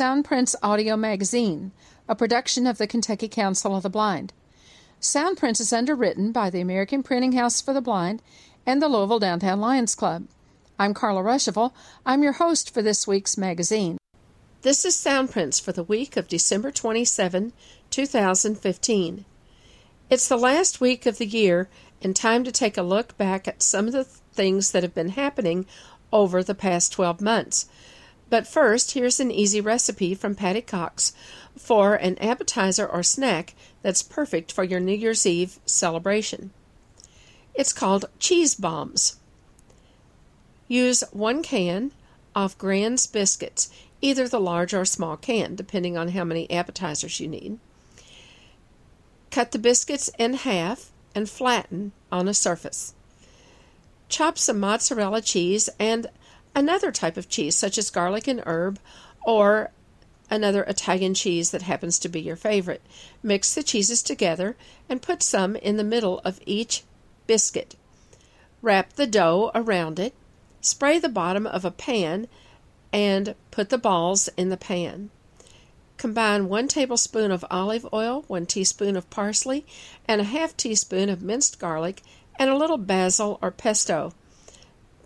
Soundprints Audio Magazine, a production of the Kentucky Council of the Blind. Soundprints is underwritten by the American Printing House for the Blind and the Louisville Downtown Lions Club. I'm Carla Ruschival. I'm your host for this week's magazine. This is Soundprints for the week of December 27, 2015. It's the last week of the year and time to take a look back at some of the things that have been happening over the past 12 months. But first, here's an easy recipe from Patty Cox for an appetizer or snack that's perfect for your New Year's Eve celebration. It's called cheese bombs. Use one can of Grand's biscuits, either the large or small can, depending on how many appetizers you need. Cut the biscuits in half and flatten on a surface. Chop some mozzarella cheese and another type of cheese, such as garlic and herb, or another Italian cheese that happens to be your favorite. Mix the cheeses together and put some in the middle of each biscuit. Wrap the dough around it. Spray the bottom of a pan and put the balls in the pan. Combine one tablespoon of olive oil, one teaspoon of parsley, and a half teaspoon of minced garlic, and a little basil or pesto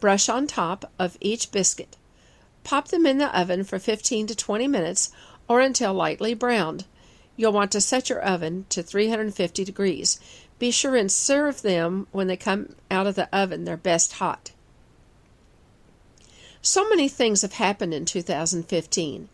brush on top of each biscuit. Pop them in the oven for 15 to 20 minutes or until lightly browned. You'll want to set your oven to 350 degrees. Be sure and serve them when they come out of the oven, they're best hot. So many things have happened in 2015.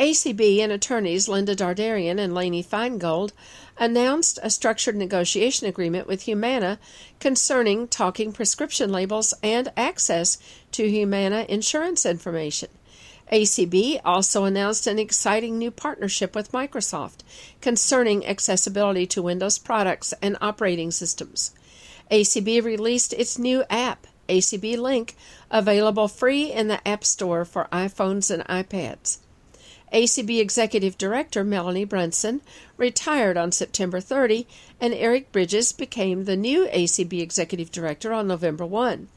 ACB and attorneys Linda Dardarian and Lainey Feingold announced a structured negotiation agreement with Humana concerning talking prescription labels and access to Humana insurance information. ACB also announced an exciting new partnership with Microsoft concerning accessibility to Windows products and operating systems. ACB released its new app, ACB Link, available free in the App Store for iPhones and iPads. ACB Executive Director Melanie Brunson retired on September 30, and Eric Bridges became the new ACB Executive Director on November 1.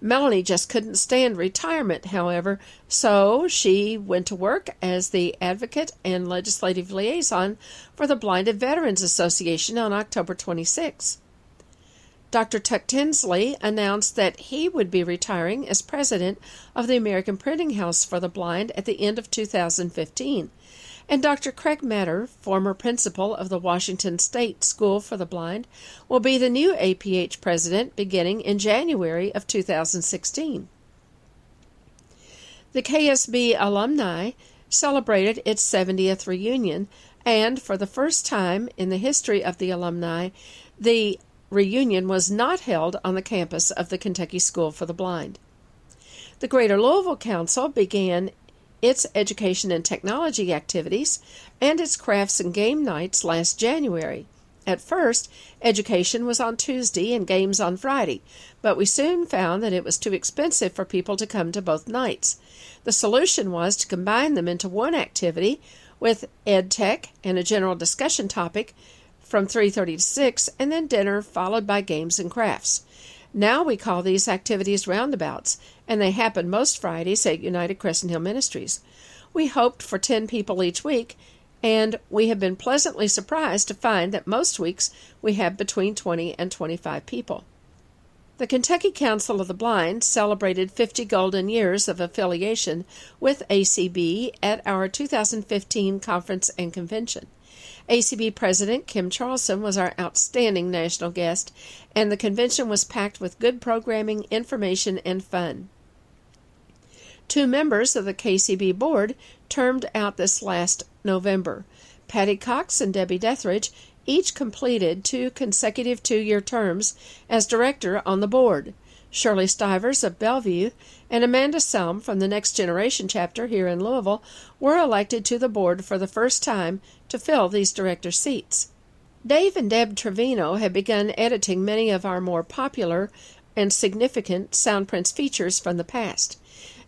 Melanie just couldn't stand retirement, however, so she went to work as the advocate and legislative liaison for the Blinded Veterans Association on October 26. Dr. Tuck Tinsley announced that he would be retiring as president of the American Printing House for the Blind at the end of 2015. And Dr. Craig Meador, former principal of the Washington State School for the Blind, will be the new APH president beginning in January of 2016. The KSB alumni celebrated its 70th reunion, and for the first time in the history of the alumni, the reunion was not held on the campus of the Kentucky School for the Blind. The Greater Louisville Council began its education and technology activities and its crafts and game nights last January. At first, education was on Tuesday and games on Friday, but we soon found that it was too expensive for people to come to both nights. The solution was to combine them into one activity with ed tech and a general discussion topic from 3:30 to 6 and then dinner followed by games and crafts. Now we call these activities roundabouts and they happen most Fridays at United Crescent Hill Ministries. We hoped for 10 people each week and we have been pleasantly surprised to find that most weeks we have between 20 and 25 people. The Kentucky Council of the Blind celebrated 50 golden years of affiliation with ACB at our 2015 conference and convention. ACB President Kim Charlson was our outstanding national guest, and the convention was packed with good programming, information, and fun. Two members of the KCB board termed out this last November. Patty Cox and Debbie Dethridge each completed two consecutive two year terms as director on the board. Shirley Stivers of Bellevue and Amanda Selm from the Next Generation chapter here in Louisville were elected to the board for the first time to fill these director seats. Dave and Deb Trevino have begun editing many of our more popular and significant Soundprints features from the past.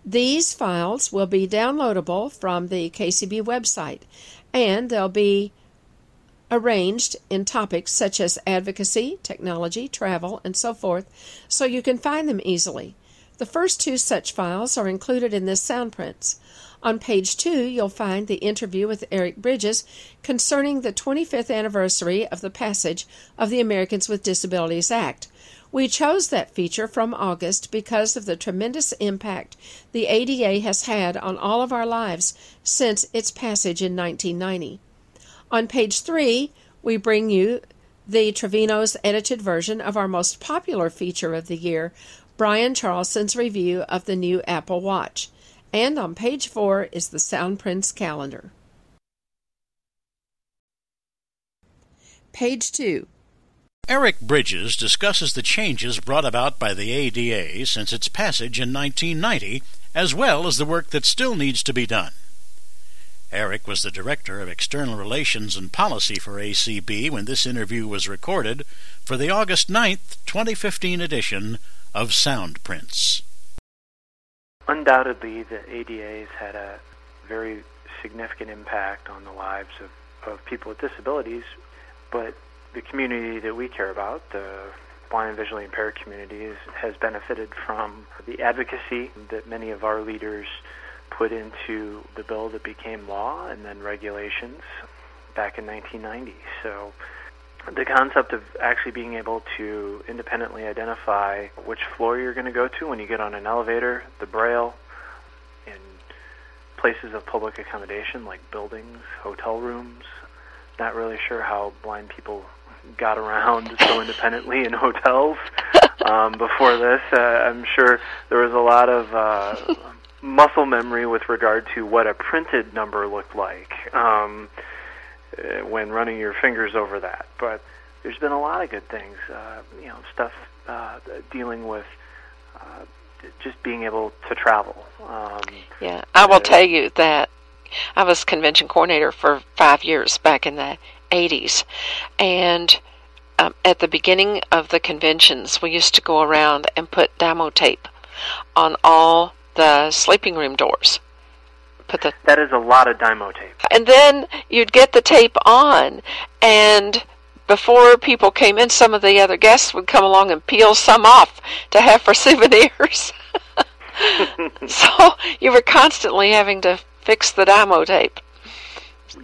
These files will be downloadable from the KCB website, and they'll be arranged in topics such as advocacy, technology, travel, and so forth, so you can find them easily. The first two such files are included in this Soundprints. On page two, you'll find the interview with Eric Bridges concerning the 25th anniversary of the passage of the Americans with Disabilities Act. We chose that feature from August because of the tremendous impact the ADA has had on all of our lives since its passage in 1990. On page three, we bring you the Trevino's edited version of our most popular feature of the year, Brian Charlson's review of the new Apple Watch. And on page four is the Soundprints calendar. Page 2. Eric Bridges discusses the changes brought about by the ADA since its passage in 1990, as well as the work that still needs to be done. Eric was the Director of External Relations and Policy for ACB when this interview was recorded for the August 9th, 2015 edition of Soundprints. Undoubtedly, the ADA has had a very significant impact on the lives of, of people with disabilities, but the community that we care about, the blind and visually impaired community, is, has benefited from the advocacy that many of our leaders put into the bill that became law and then regulations back in 1990. So the concept of actually being able to independently identify which floor you're going to go to when you get on an elevator, the braille, in places of public accommodation like buildings, hotel rooms. Not really sure how blind people got around so independently in hotels um, before this. Uh, I'm sure there was a lot of uh, muscle memory with regard to what a printed number looked like. Um, uh, when running your fingers over that. But there's been a lot of good things, uh, you know, stuff uh, dealing with uh, just being able to travel. Um, yeah, I will tell you that I was convention coordinator for five years back in the 80s, and um, at the beginning of the conventions, we used to go around and put Dymo tape on all the sleeping room doors put the that is a lot of Dymo tape. And then you'd get the tape on, and before people came in, some of the other guests would come along and peel some off to have for souvenirs. so you were constantly having to fix the Dymo tape.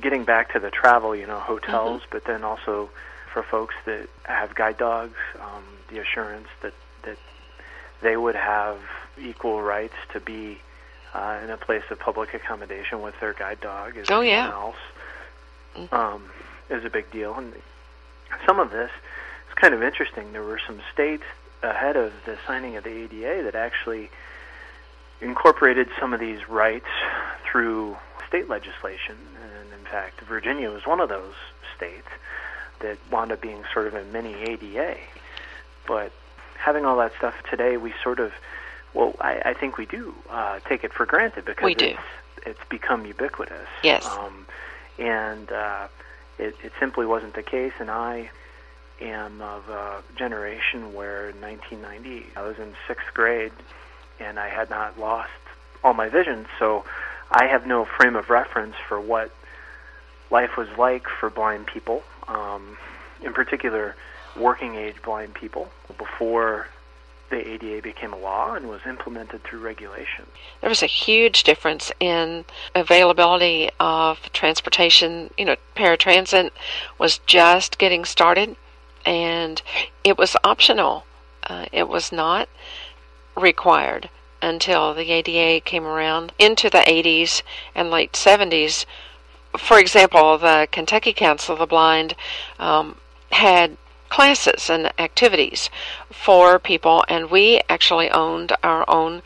Getting back to the travel, you know, hotels, mm-hmm. but then also for folks that have guide dogs, um, the assurance that that they would have equal rights to be uh, in a place of public accommodation with their guide dog as oh, yeah. else mm-hmm. um, is a big deal. And some of this is kind of interesting. There were some states ahead of the signing of the ADA that actually incorporated some of these rights through state legislation. And in fact, Virginia was one of those states that wound up being sort of a mini ADA. But having all that stuff today, we sort of well, I, I think we do uh, take it for granted because we it's, it's become ubiquitous. Yes. Um, and uh, it, it simply wasn't the case. And I am of a generation where in 1990 I was in sixth grade and I had not lost all my vision. So I have no frame of reference for what life was like for blind people, um, in particular working age blind people, before the ADA became a law and was implemented through regulation. There was a huge difference in availability of transportation. You know, paratransit was just getting started and it was optional. Uh, it was not required until the ADA came around into the 80s and late 70s. For example, the Kentucky Council of the Blind um, had classes and activities for people, and we actually owned our own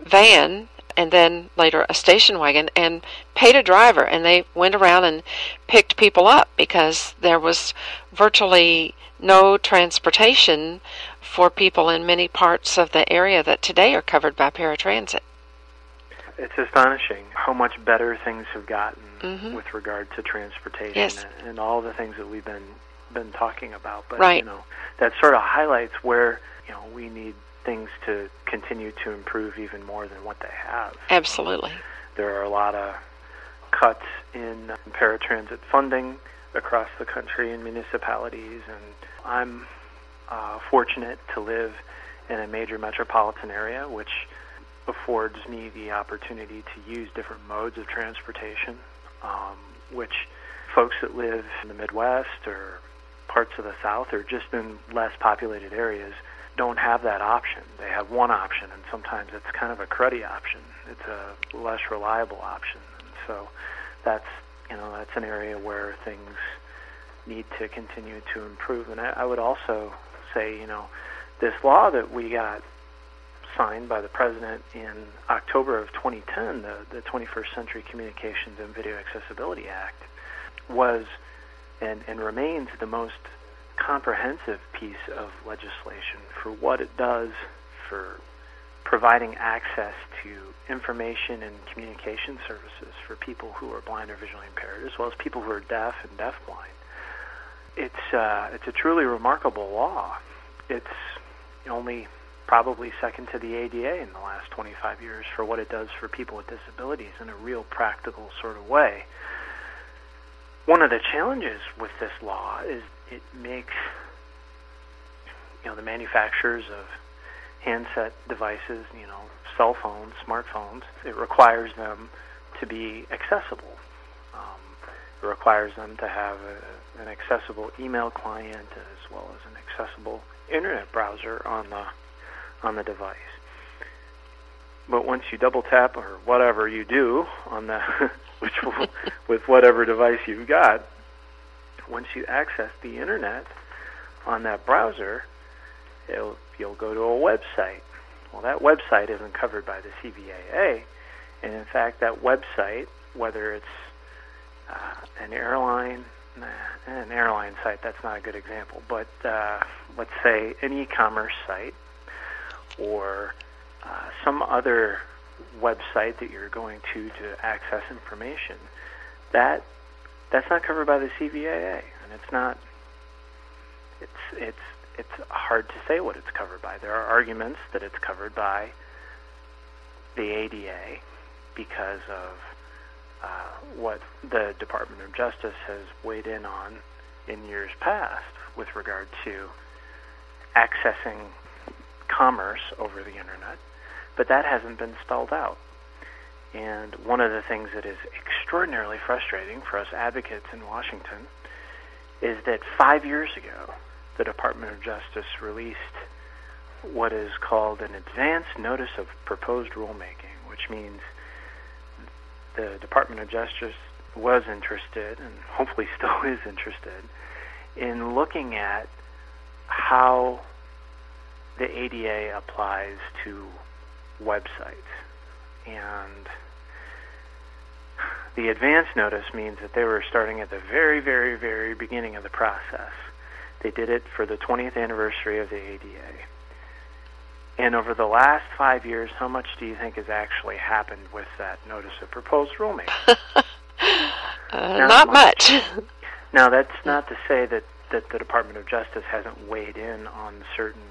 van and then later a station wagon and paid a driver and they went around and picked people up because there was virtually no transportation for people in many parts of the area that today are covered by paratransit. It's astonishing how much better things have gotten mm-hmm. with regard to transportation yes. and, and all the things that we've been been talking about. But right. you know, that sort of highlights where you know we need things to continue to improve even more than what they have. Absolutely. There are a lot of cuts in paratransit funding across the country in municipalities, and I'm uh, fortunate to live in a major metropolitan area, which affords me the opportunity to use different modes of transportation, um, which folks that live in the Midwest or parts of the South or just in less populated areas don't have that option. They have one option, and sometimes it's kind of a cruddy option. It's a less reliable option, and so that's you know that's an area where things need to continue to improve. And I, I would also say, you know, this law that we got signed by the president in October of 2010, the, the 21st Century Communications and Video Accessibility Act, was and, and remains the most comprehensive piece of legislation for what it does for providing access to information and communication services for people who are blind or visually impaired, as well as people who are deaf and deafblind. It's uh, it's a truly remarkable law. It's only probably second to the ADA in the last 25 years for what it does for people with disabilities in a real practical sort of way. One of the challenges with this law is it makes you know the manufacturers of handset devices, you know, cell phones, smartphones, it requires them to be accessible. Um, it requires them to have a, an accessible email client as well as an accessible internet browser on the on the device. But once you double tap or whatever you do on the which with whatever device you've got, once you access the internet on that browser, you'll go to a website. Well, that website isn't covered by the CVAA, and in fact, that website, whether it's uh, an airline, nah, an airline site, that's not a good example, but uh, let's say an e-commerce site or uh, some other website that you're going to to access information, that that's not covered by the CVAA, and it's not. It's it's it's hard to say what it's covered by. There are arguments that it's covered by the ADA because of uh, what the Department of Justice has weighed in on in years past with regard to accessing commerce over the internet, but that hasn't been spelled out. And one of the things that is extraordinarily frustrating for us advocates in Washington is that five years ago, the Department of Justice released what is called an advance notice of proposed rulemaking, which means the Department of Justice was interested, and hopefully still is interested, in looking at how the ADA applies to websites. And the advance notice means that they were starting at the very, very, very beginning of the process. They did it for the 20th anniversary of the ADA. And over the last five years, how much do you think has actually happened with that notice of proposed rulemaking? uh, not, not much. much. now, that's not to say that, that the Department of Justice hasn't weighed in on certain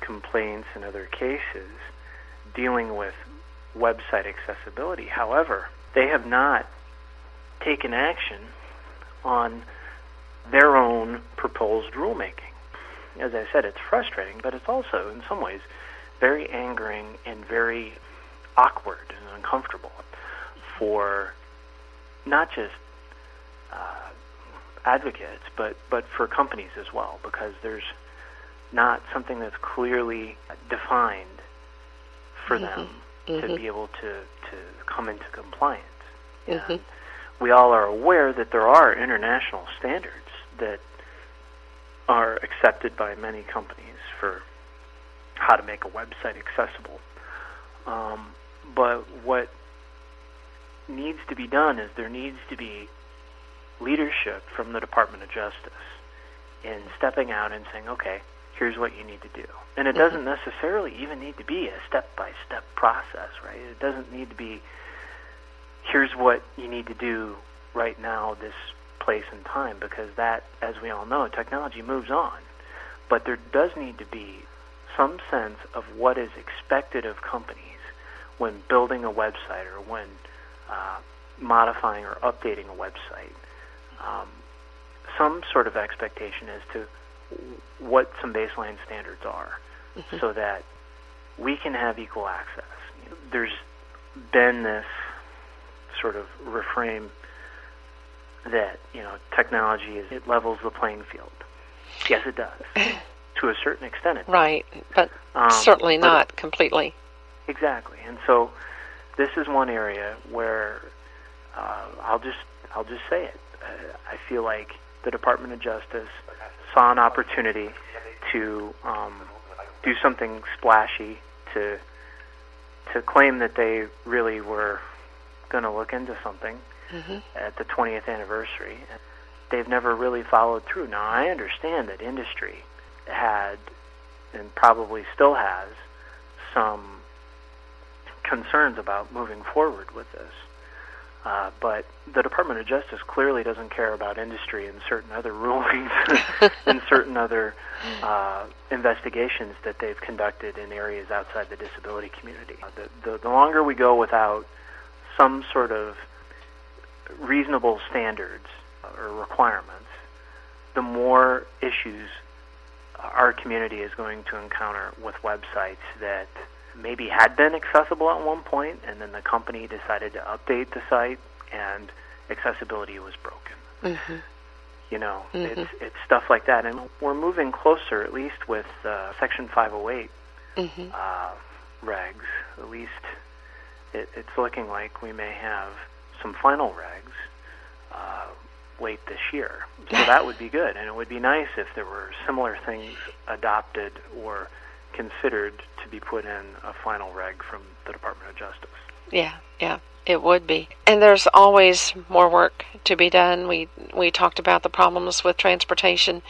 complaints and other cases dealing with website accessibility. However, they have not taken action on their own proposed rulemaking. As I said, it's frustrating, but it's also, in some ways, very angering and very awkward and uncomfortable for not just uh, advocates, but, but for companies as well, because there's not something that's clearly defined for mm-hmm. them mm-hmm. to be able to, to come into compliance. Mm-hmm. we all are aware that there are international standards that are accepted by many companies for how to make a website accessible. Um, but what needs to be done is there needs to be leadership from the Department of Justice in stepping out and saying, okay, here's what you need to do. And it doesn't necessarily even need to be a step by step process, right? It doesn't need to be here's what you need to do right now, this place and time, because that, as we all know, technology moves on. But there does need to be some sense of what is expected of companies when building a website or when uh, modifying or updating a website. Um, some sort of expectation as to what some baseline standards are, mm-hmm. so that we can have equal access. There's been this sort of reframe that you know technology is it levels the playing field. Yes, it does to a certain extent. It. Right, but Um, certainly but- not completely. Exactly, and so this is one area where uh, I'll just I'll just say it. Uh, I feel like the Department of Justice saw an opportunity to um, do something splashy to to claim that they really were going to look into something hmm at the 20th anniversary. They've never really followed through. Now, I understand that industry had, and probably still has, some concerns about moving forward with this. Uh, but the Department of Justice clearly doesn't care about industry and certain other rulings and certain other uh, investigations that they've conducted in areas outside the disability community. Uh, the, the, the longer we go without some sort of reasonable standards or requirements, the more issues our community is going to encounter with websites that maybe had been accessible at one point and then the company decided to update the site and accessibility was broken. hmm You know, Mhm. it's it's stuff like that, and we're moving closer, at least with uh, Section 508 hmm uh, regs. At least it, it's looking like we may have some final regs uh, late this year. So that would be good, and it would be nice if there were similar things adopted or considered to be put in a final reg from the Department of Justice. Yeah, yeah, it would be. And there's always more work to be done. We we talked about the problems with transportation.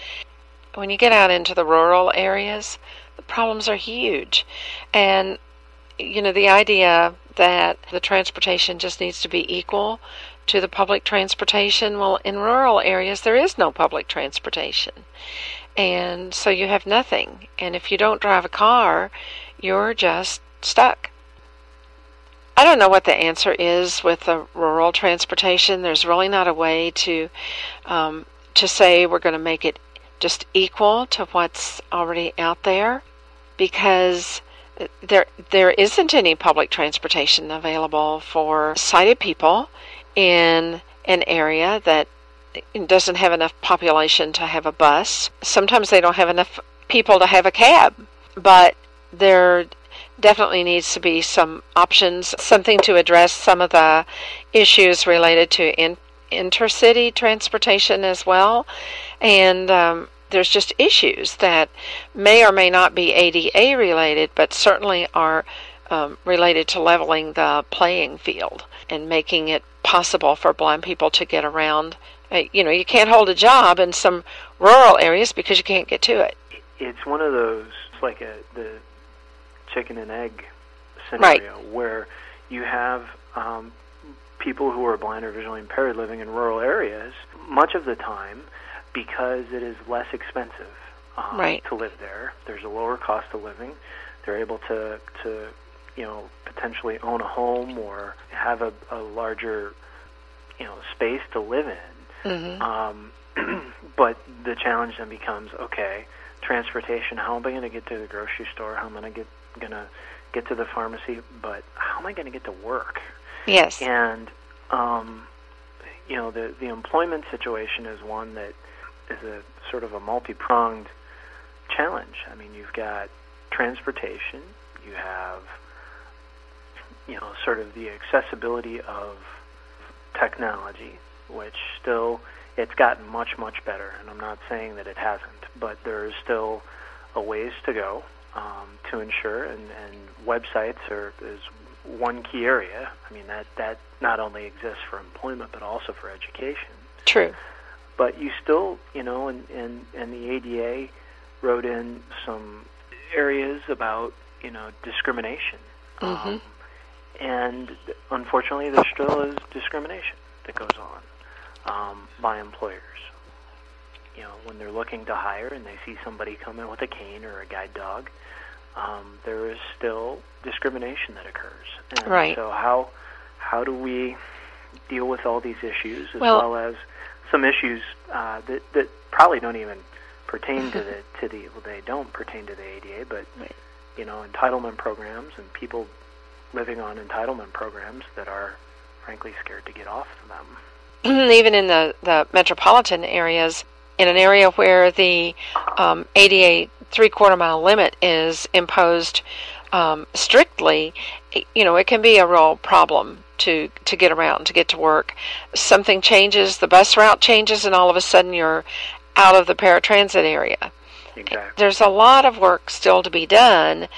When you get out into the rural areas, the problems are huge. And you know, the idea that the transportation just needs to be equal to the public transportation, well, in rural areas there is no public transportation. And so you have nothing. And if you don't drive a car, you're just stuck. I don't know what the answer is with the rural transportation. There's really not a way to um, to say we're going to make it just equal to what's already out there, because there there isn't any public transportation available for sighted people in an area that doesn't have enough population to have a bus. Sometimes they don't have enough people to have a cab, but there definitely needs to be some options, something to address some of the issues related to in, intercity transportation as well. And um, there's just issues that may or may not be ADA related, but certainly are um, related to leveling the playing field and making it possible for blind people to get around. Uh, you know, you can't hold a job in some rural areas because you can't get to it. It's one of those, it's like a, the chicken and egg scenario where you have um, people who are blind or visually impaired living in rural areas much of the time because it is less expensive um, Right. to live there. There's a lower cost of living. They're able to, to you know, potentially own a home or have a, a larger, you know, space to live in. Hmm Um, but the challenge then becomes okay, transportation. How am I going to get to the grocery store? How am I get going to get to the pharmacy? But how am I going to get to work? Yes. And um, you know, the the employment situation is one that is a sort of a multi-pronged challenge. I mean, you've got transportation, you have you know, sort of the accessibility of technology, which still it's gotten much much better, and I'm not saying that it hasn't, but there is still a ways to go um, to ensure, and, and websites are is one key area. I mean that that not only exists for employment but also for education. True. But you still, you know, and and, and the ADA wrote in some areas about you know discrimination. mm-hmm. Um, and unfortunately, there still is discrimination that goes on um, by employers. You know, when they're looking to hire and they see somebody come in with a cane or a guide dog, um, there is still discrimination that occurs. And Right. So how how do we deal with all these issues as Well- well, as some issues uh, that that probably don't even pertain to the to the well, they don't pertain to the ADA, but Right. you know entitlement programs and people living on entitlement programs that are, frankly, scared to get off of them. Even in the, the metropolitan areas, in an area where the um, ADA three quarter mile limit is imposed um, strictly, you know, it can be a real problem to to get around, to get to work. Something changes, the bus route changes, and all of a sudden you're out of the paratransit area. Exactly. There's a lot of work still to be done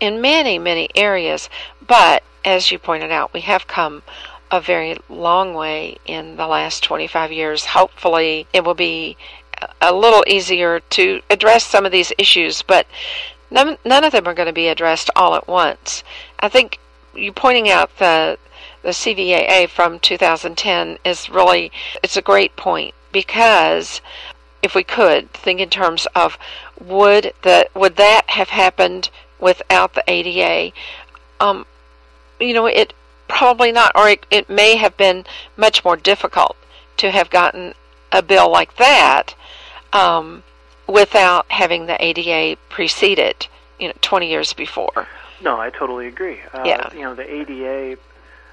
in many, many areas, but as you pointed out, we have come a very long way in the last 25 years. Hopefully, it will be a little easier to address some of these issues, but none, none of them are going to be addressed all at once. I think you pointing out the the CVAA from 2010 is really it's a great point because if we could think in terms of would that would that have happened without the ADA? Um, you know, it probably not, or it, it may have been much more difficult to have gotten a bill like that um, without having the ADA precede it, you know, 20 years before. No, I totally agree. Uh, Yeah. You know, the ADA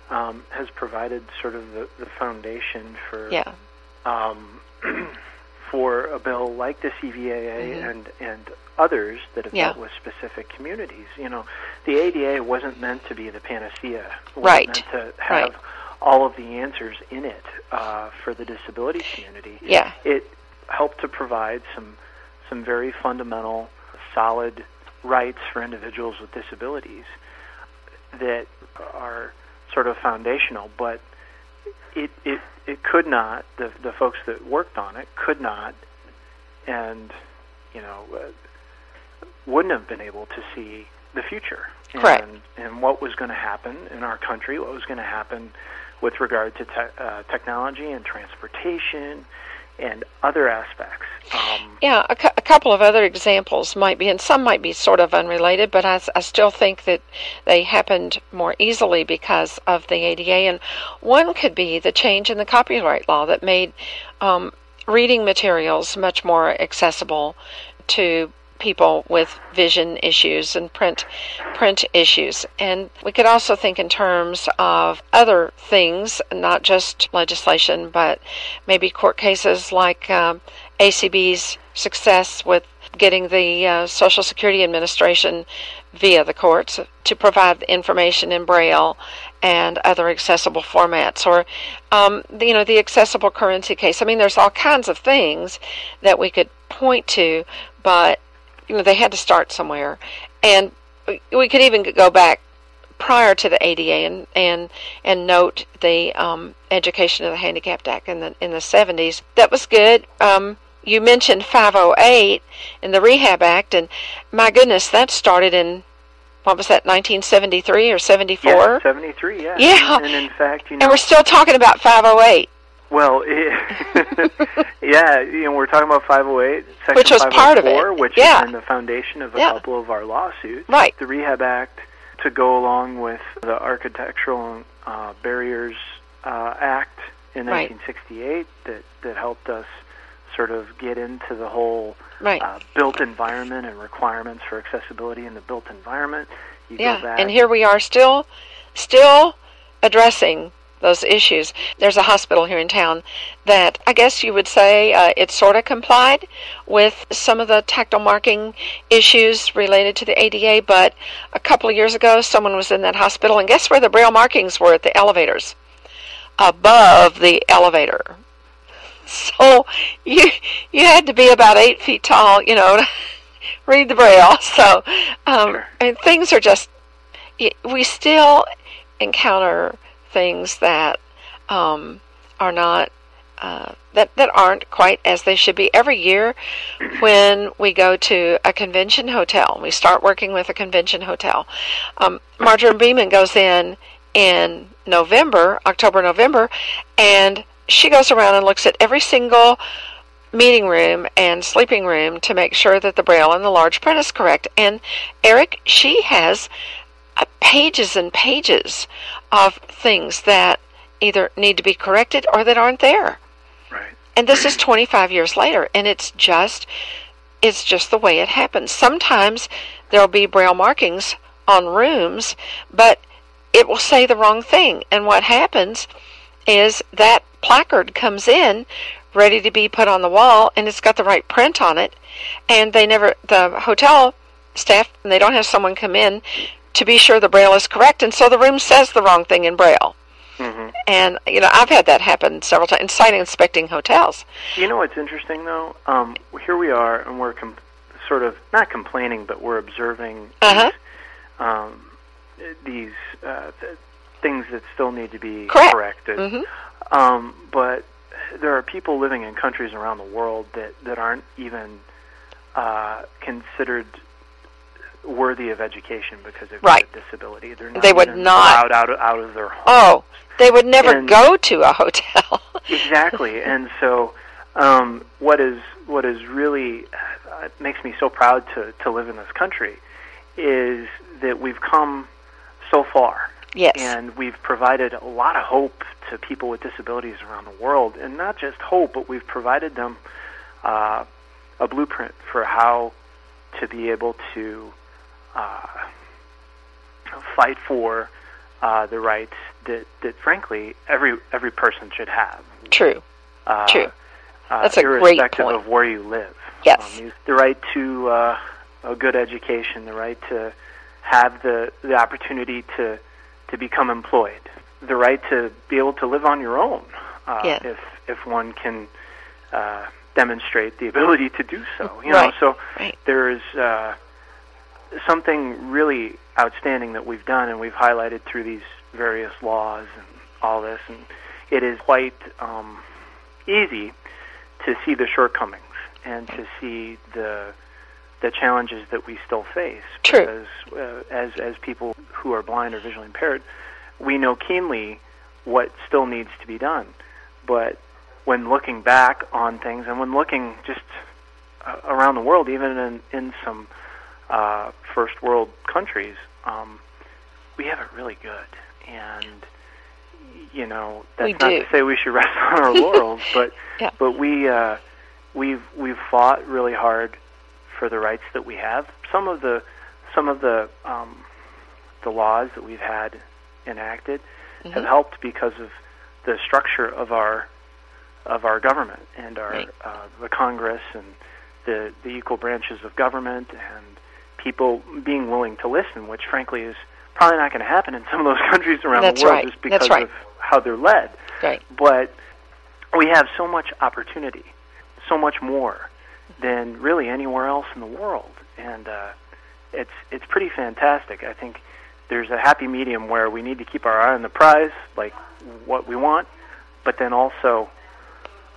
um, has provided sort of the, the foundation for Yeah, um, for a bill like the CVAA Mhm. and and others that have Yeah. dealt with specific communities. You know, the ADA wasn't meant to be the panacea. It wasn't Right. meant to have Right. all of the answers in it uh, for the disability community. yeah, It helped to provide some some very fundamental, solid rights for individuals with disabilities that are sort of foundational, but it it it could not the the folks that worked on it could not and you know uh, wouldn't have been able to see the future Correct. and and what was going to happen in our country what was going to happen with regard to te- uh, technology and transportation and other aspects um, yeah. A, cou- a couple of other examples might be, and some might be sort of unrelated, but I still think that they happened more easily because of the ADA. And one could be the change in the copyright law that made um, reading materials much more accessible to people with vision issues and print print issues and we could also think in terms of other things not just legislation but maybe court cases like um, ACB's success with getting the uh, Social Security Administration via the courts to provide information in Braille and other accessible formats, or um, you know the accessible currency case. I mean, there's all kinds of things that we could point to, but you know they had to start somewhere, and we- could even go back prior to the ADA and and, and note the um, Education of the Handicapped Act in the in the 70s. That was good. Um, you mentioned 508 in the Rehab Act, and my goodness, that started in what was that 1973 or 74? yeah, 73 yeah Yeah. and in fact you know and we're still talking about 508, Well, it, yeah, you know, we're talking about 508, Section Which was part of it. which Yeah. has been the foundation of a Yeah. couple of our lawsuits. right? The Rehab Act, to go along with the Architectural uh, Barriers uh, Act in Right. 1968, that that helped us sort of get into the whole Right. uh, built environment and requirements for accessibility in the built environment. You go yeah, and here we are still, still addressing those issues. There's a hospital here in town that I guess you would say uh, it sort of complied with some of the tactile marking issues related to the ADA, but a couple of years ago, someone was in that hospital, and guess where the braille markings were at the elevators? Above the elevator. So you you had to be about eight feet tall, you know, to read the braille. So um, and things are just we still encounter things that um, are not uh, that that aren't quite as they should be. Every year when we go to a convention hotel we start working with a convention hotel um, marjorie beeman goes in in november october november and she goes around and looks at every single meeting room and sleeping room to make sure that the braille and the large print is correct. And eric she has uh, pages and pages of things that either need to be corrected or that aren't there. right. And this is 25 years later, and it's just it's just the way it happens. Sometimes there'll be braille markings on rooms, but it will say the wrong thing. And what happens is that placard comes in ready to be put on the wall and it's got the right print on it and they never the hotel staff and they don't have someone come in to be sure the braille is correct and so the room says the wrong thing in braille hmm and you know i've had that happen several times in site inspecting hotels You know what's interesting though? Um, here we are, and we're com- sort of not complaining, but we're observing Uh-huh. these, um, these uh, th- things that still need to be Correct. corrected. Mhm. Um, but there are people living in countries around the world that that aren't even uh, considered worthy of education because they've Right. got a disability. They're not They would not- allowed out of, out of their home. oh they would never And- go to a hotel exactly and so um, what is what is really uh, makes me so proud to, to live in this country is that we've come so far yes and we've provided a lot of hope to people with disabilities around the world and not just hope but we've provided them uh, a blueprint for how to be able to uh, fight for uh, the rights that, that frankly every every person should have true uh, True. Uh, That's a great irrespective point. of where you live. Yes. Um, the right to uh, a good education, the right to have the the opportunity to to become employed, the right to be able to live on your own, uh, Yeah. if if one can uh, demonstrate the ability to do so. You Right. know, so Right. there is uh, something really outstanding that we've done, and we've highlighted through these various laws and all this, and it is quite um, easy to see the shortcomings and to see the the challenges that we still face. True. Because uh, as as people who are blind or visually impaired, we know keenly what still needs to be done. But when looking back on things, and when looking just uh, around the world, even in in some uh, first world countries, um, we have it really good. And you know, that's We not do. to say we should rest on our laurels, but Yeah. but we uh, we've we've fought really hard for the rights that we have. Some of the some of the um, the laws that we've had enacted Mm-hmm. have helped because of the structure of our of our government and our Right. uh, the Congress and the the equal branches of government and people being willing to listen, which frankly is probably not going to happen in some of those countries around That's the world right. just because right. of how they're led. Right. But we have so much opportunity, so much more than really anywhere else in the world, and uh, it's it's pretty fantastic. I think there's a happy medium where we need to keep our eye on the prize, like what we want, but then also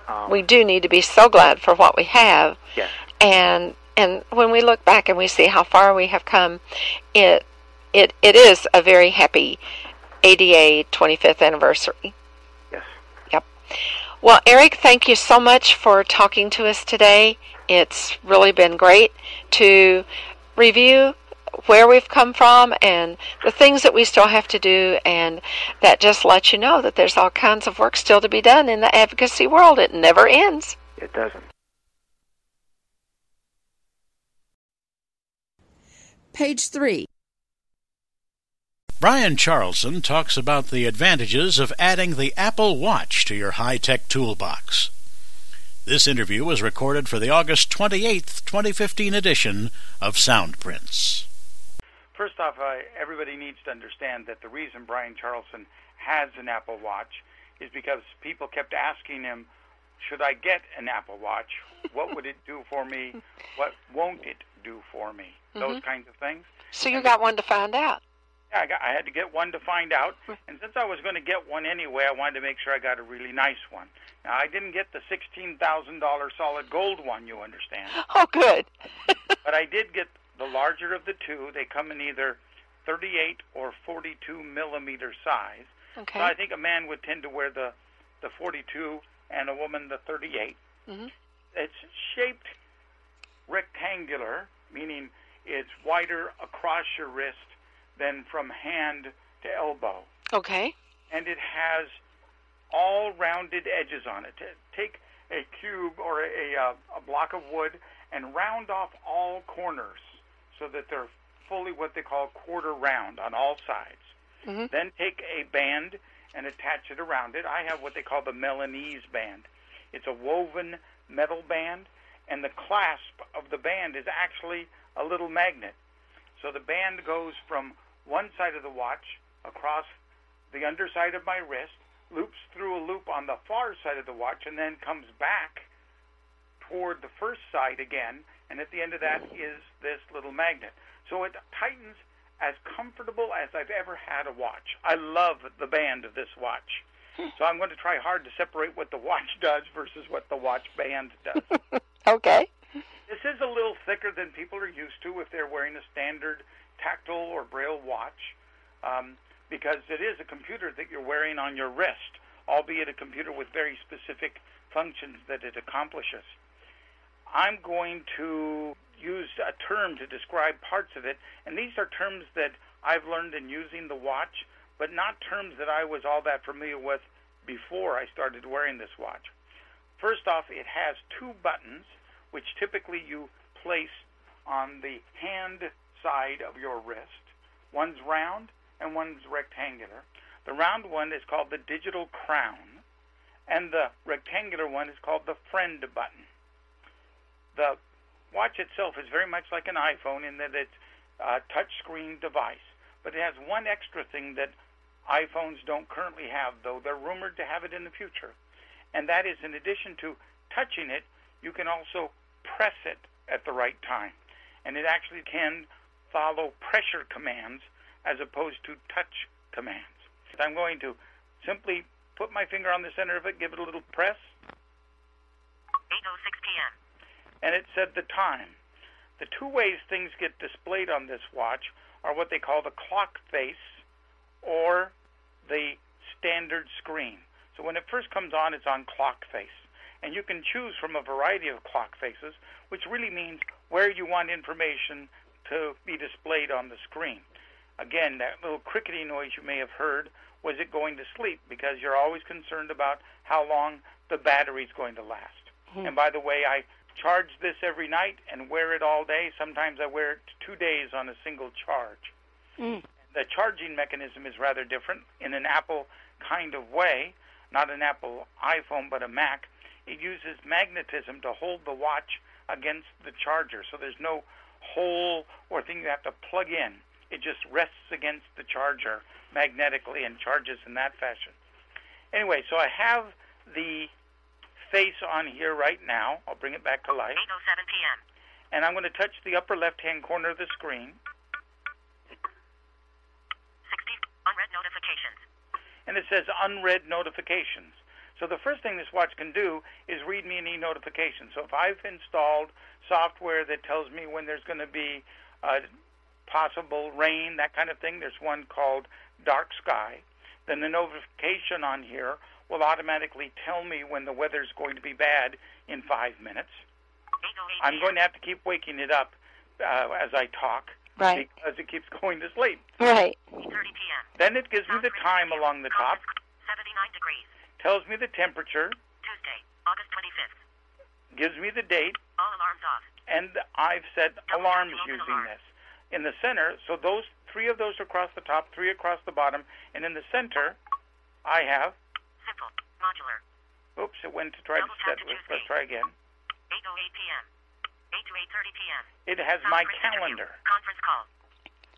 um, we do need to be so glad for what we have yes, and and when we look back and we see how far we have come it it it is a very happy ADA 25th anniversary yes. Yep. Well Eric thank you so much for talking to us today it's really been great to review where we've come from and the things that we still have to do and that just lets you know that there's all kinds of work still to be done in the advocacy world it never ends It doesn't. Page 3. Brian Charlson talks about the advantages of adding the Apple Watch to your high tech toolbox. This interview was recorded for the August 28th, 2015 edition of Soundprints. First off, uh, everybody needs to understand that the reason Brian Charlson has an Apple Watch is because people kept asking him, "Should I get an Apple Watch? What would it do for me? What won't it do for me?" Those kinds of things. so you got one to find out Yeah, I, got, I had to get one to find out, and since I was going to get one anyway, I wanted to make sure I got a really nice one. Now, I didn't get the sixteen thousand dollar solid gold one, you understand. oh good But I did get the larger of the two. They come in either 38 or 42 millimeter size. okay So I think a man would tend to wear the the 42 and a woman the 38. Mm-hmm. It's shaped rectangular, meaning it's wider across your wrist than from hand to elbow, Okay. and it has all rounded edges on it. Take a cube or a, a, uh, a block of wood and round off all corners so that they're fully what they call quarter round on all sides. Mm-hmm. Then take a band and attach it around it. I have what they call the Milanese band. It's a woven metal band, and the clasp of the band is actually a little magnet. So the band goes from one side of the watch across the underside of my wrist, loops through a loop on the far side of the watch, and then comes back toward the first side again. And at the end of that is this little magnet. So it tightens as comfortable as I've ever had a watch. I love the band of this watch. So I'm going to try hard to separate what the watch does versus what the watch band does. okay. This is a little thicker than people are used to if they're wearing a standard tactile or braille watch, um, because it is a computer that you're wearing on your wrist, albeit a computer with very specific functions that it accomplishes. I'm going to use a term to describe parts of it, and these are terms that I've learned in using the watch, but not terms that I was all that familiar with before I started wearing this watch. First off, it has two buttons, which typically you place on the hand side of your wrist. One's round and one's rectangular. The round one is called the digital crown, and the rectangular one is called the friend button. The watch itself is very much like an iPhone in that it's a touchscreen device, but it has one extra thing that iPhones don't currently have, though they're rumored to have it in the future. And that is, in addition to touching it, you can also press it at the right time. And it actually can follow pressure commands as opposed to touch commands. I'm going to simply put my finger on the center of it, give it a little press. 8.06 p.m and it said the time. The two ways things get displayed on this watch are what they call the clock face or the standard screen. So when it first comes on, it's on clock face. And you can choose from a variety of clock faces, which really means where you want information to be displayed on the screen. Again, that little crickety noise you may have heard was it going to sleep because you're always concerned about how long the battery's going to last. Mm-hmm. And by the way, I charge this every night and wear it all day. Sometimes I wear it two days on a single charge. Mm. The charging mechanism is rather different in an Apple kind of way, not an Apple iPhone, but a Mac. It uses magnetism to hold the watch against the charger, so there's no hole or thing you have to plug in. It just rests against the charger magnetically and charges in that fashion. Anyway, so I have the face on here right now. I'll bring it back to life. 8.07 p.m. And I'm going to touch the upper left-hand corner of the screen. 60 unread notifications. And it says unread notifications. So the first thing this watch can do is read me an e-notification. So if I've installed software that tells me when there's going to be uh, possible rain, that kind of thing, there's one called Dark Sky. Then the notification on here will automatically tell me when the weather's going to be bad in five minutes. I'm going to have to keep waking it up uh, as I talk. Right. Because it keeps going to sleep. Right. 30 p.m. Then it gives me the time along the top. 79 degrees. Tells me the temperature. Tuesday, August 25th. Gives me the date. All alarms off. And I've set alarms using alarm. this. In the center, so those three of those across the top, three across the bottom, and in the center, I have Simple. Modular. Oops, it went to try Double to set. to Let's, let's try again. 8.08 p.m. 8 to 8.30 p.m. It has Sound my interview. calendar. Conference call.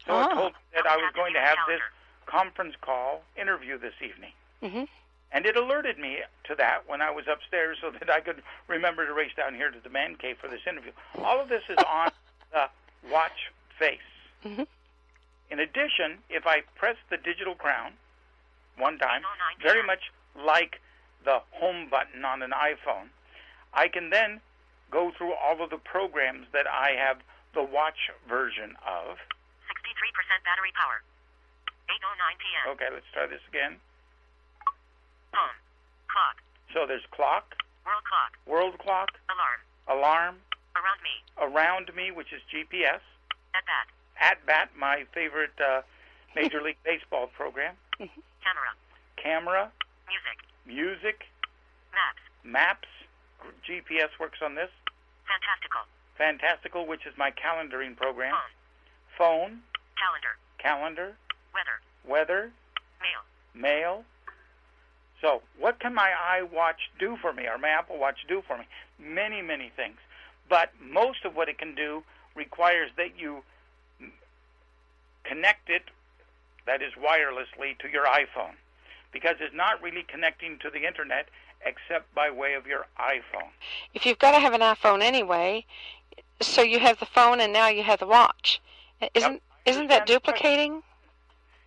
So it Oh. told me that I was going to have this conference call interview this evening. Mm-hmm. And it alerted me to that when I was upstairs so that I could remember to race down here to the man cave for this interview. All of this is on the watch face. Mhm. In addition, if I press the digital crown one time, very much like the home button on an iPhone, I can then go through all of the programs that I have the watch version of. 63% battery power. 8.09 p.m. Okay, let's try this again. Home. Clock. So there's clock, World clock. world clock, Alarm. alarm, Around me. around me, which is GPS, At bat. at bat, my favorite uh, Major League Baseball program, Camera. camera, Music. music, Maps. maps. GPS works on this. Fantastical. Fantastical, which is my calendaring program. Phone. Phone, Calendar. calendar, Weather. weather, Mail. mail. So, what can my iWatch do for me, or my Apple Watch do for me? Many, many things. But most of what it can do requires that you connect it, that is wirelessly, to your iPhone. Because it's not really connecting to the internet except by way of your iPhone. If you've got to have an iPhone anyway, so you have the phone and now you have the watch. Isn't I isn't that understand the question. duplicating?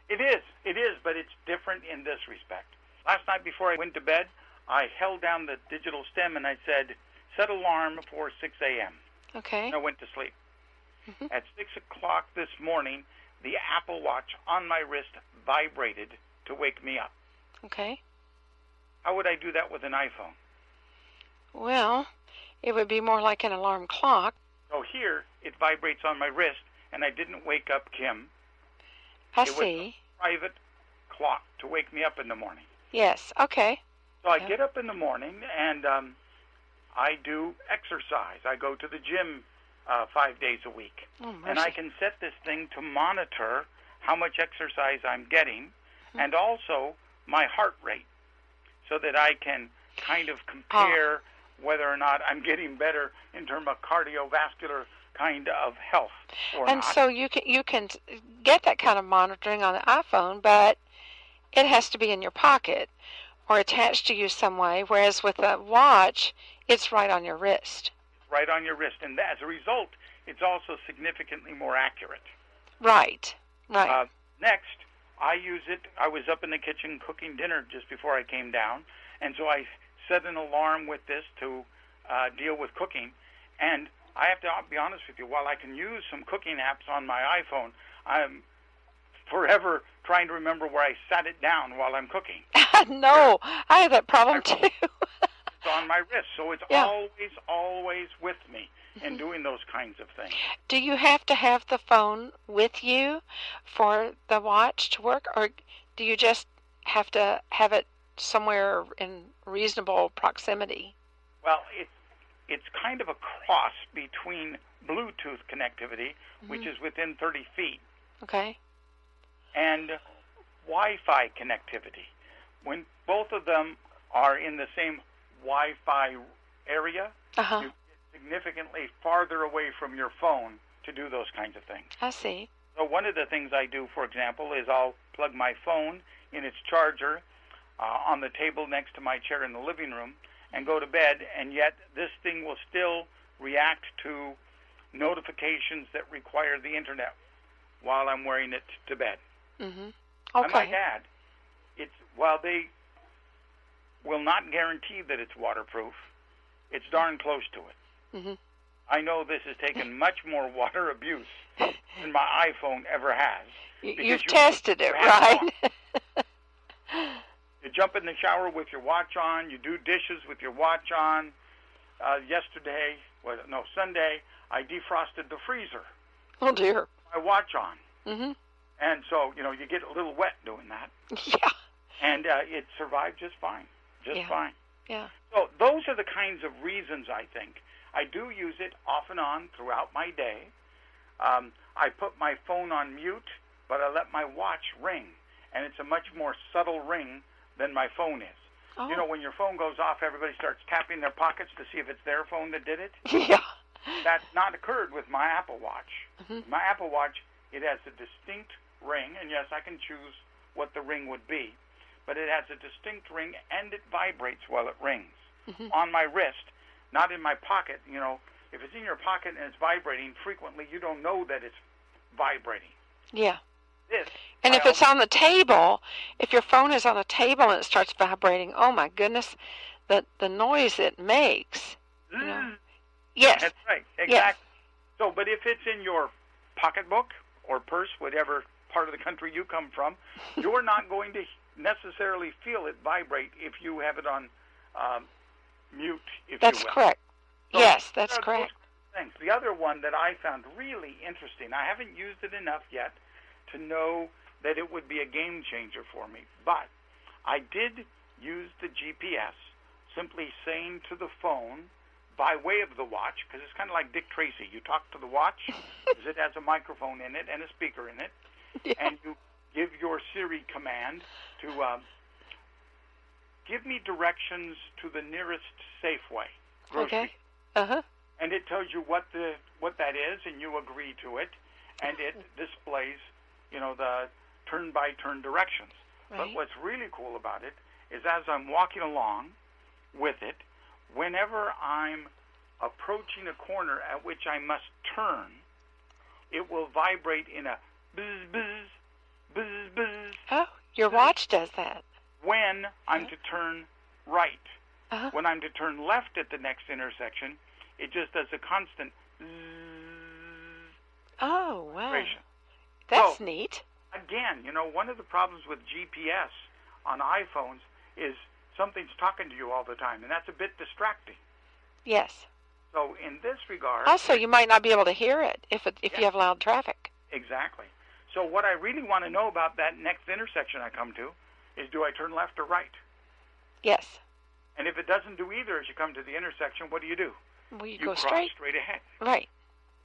It is, it is, but it's different in this respect. Last night before I went to bed, I held down the digital stem and I said, set alarm for 6 a.m. Okay. and I went to sleep. Mm-hmm. At 6 o'clock this morning, the Apple Watch on my wrist vibrated to wake me up. Okay. How would I do that with an iPhone? Well, it would be more like an alarm clock. So here, it vibrates on my wrist, and I didn't wake up Kim. I It was- see. Private clock to wake me up in the morning. Yes. Okay. So I Yeah. get up in the morning and um, I do exercise. I go to the gym uh, five days a week. Oh, and I can set this thing to monitor how much exercise I'm getting and also my heart rate so that I can kind of compare whether or not I'm getting better in terms of cardiovascular kind of health or And not. so you can you can get that kind of monitoring on the iPhone, but it has to be in your pocket or attached to you some way. Whereas with a watch, it's right on your wrist. right on your wrist. And as a result, it's also significantly more accurate. Right. Right. Uh, next, I use it. I was up in the kitchen cooking dinner just before I came down, and so I set an alarm with this to uh, deal with cooking. And I have to be honest with you, while I can use some cooking apps on my iPhone, I'm forever trying to remember where I sat it down while I'm cooking. no, I have that problem too. It's on my wrist, so it's Yeah. always, always with me in mm-hmm. doing those kinds of things. Do you have to have the phone with you for the watch to work, or do you just have to have it somewhere in reasonable proximity? Well, it's it's kind of a cross between Bluetooth connectivity, which mm-hmm. is within 30 feet, Okay. And Wi-Fi connectivity. When both of them are in the same Wi-Fi area, Uh huh. you get significantly farther away from your phone to do those kinds of things. I see. So one of the things I do, for example, is I'll plug my phone in its charger uh, on the table next to my chair in the living room and go to bed, and yet this thing will still react to notifications that require the internet while I'm wearing it to bed. Mhm. I might Okay. add, it's while they will not guarantee that it's waterproof, it's darn close to it. Mhm. I know this has taken much more water abuse than my iPhone ever has. You've you- tested it, right? You jump in the shower with your watch on. You do dishes with your watch on. Uh, yesterday, well, no Sunday, I defrosted the freezer. oh dear. My watch on, Mhm. And so you know you get a little wet doing that, Yeah. and uh, it survived just fine, just Yeah. fine. Yeah. So those are the kinds of reasons I think I do use it off and on throughout my day. Um, I put my phone on mute, but I let my watch ring, and it's a much more subtle ring than my phone is. Oh. You know, when your phone goes off, everybody starts tapping their pockets to see if it's their phone that did it. yeah. That's not occurred with my Apple Watch. Mhm. My Apple Watch, it has a distinct ring, and yes, I can choose what the ring would be, but it has a distinct ring and it vibrates while it rings Mhm. on my wrist, not in my pocket. You know, if it's in your pocket and it's vibrating frequently, you don't know that it's vibrating. Yeah. This, And I if it's on the table, if your phone is on a table and it starts vibrating, oh my goodness, the the noise it makes. also- know, Yes. That's right. Exactly. So, but if it's in your pocketbook or purse, whatever part of the country you come from, you're not going to necessarily feel it vibrate if you have it on um, mute, if That's you will. correct. So yes, that's correct. Things. The other one that I found really interesting, I haven't used it enough yet to know that it would be a game changer for me, but I did use the GPS, simply saying to the phone by way of the watch, because it's kind of like Dick Tracy. You talk to the watch because it has a microphone in it and a speaker in it, Yeah. and you give your Siri command to uh, give me directions to the nearest Safeway grocery Okay. Uh huh. and it tells you what the what that is, and you agree to it, and it displays, you know, the turn by turn directions. Right. But what's really cool about it is as I'm walking along with it, whenever I'm approaching a corner at which I must turn, it will vibrate in a buzz buzz buzz buzz Oh, your watch does that. when I'm to turn right. Uh-huh. When I'm to turn left at the next intersection, it just does a constant Oh, wow. vibration. That's Oh. neat. Again, you know, one of the problems with GPS on iPhones is something's talking to you all the time, and that's a bit distracting. Yes. So in this regard, Also, you might not be able to hear it if it, if you have loud traffic. exactly. So what I really want to know about that next intersection I come to is do I turn left or right? Yes. And if it doesn't do either as you come to the intersection, what do you do? Well, you, you go straight. straight ahead. Right.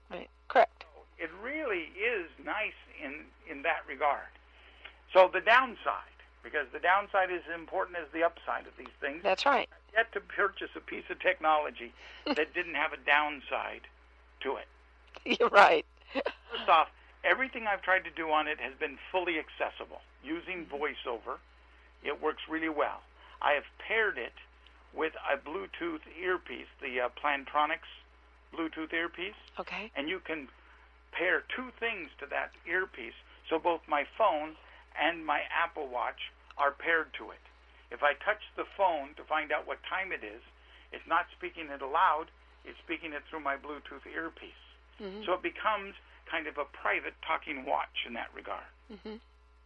Right. Correct. it really is nice in in that regard. So the downside, because the downside is as important as the upside of these things. That's right. Yet to purchase a piece of technology that didn't have a downside to it. You're right. First off, everything I've tried to do on it has been fully accessible using VoiceOver. It works really well. I have paired it with a Bluetooth earpiece, the uh, Plantronics Bluetooth earpiece Okay. and you can pair two things to that earpiece. So both my phone and my Apple Watch are paired to it. If I touch the phone to find out what time it is, it's not speaking it aloud, it's speaking it through my Bluetooth earpiece. So it becomes kind of a private talking watch in that regard. Mhm.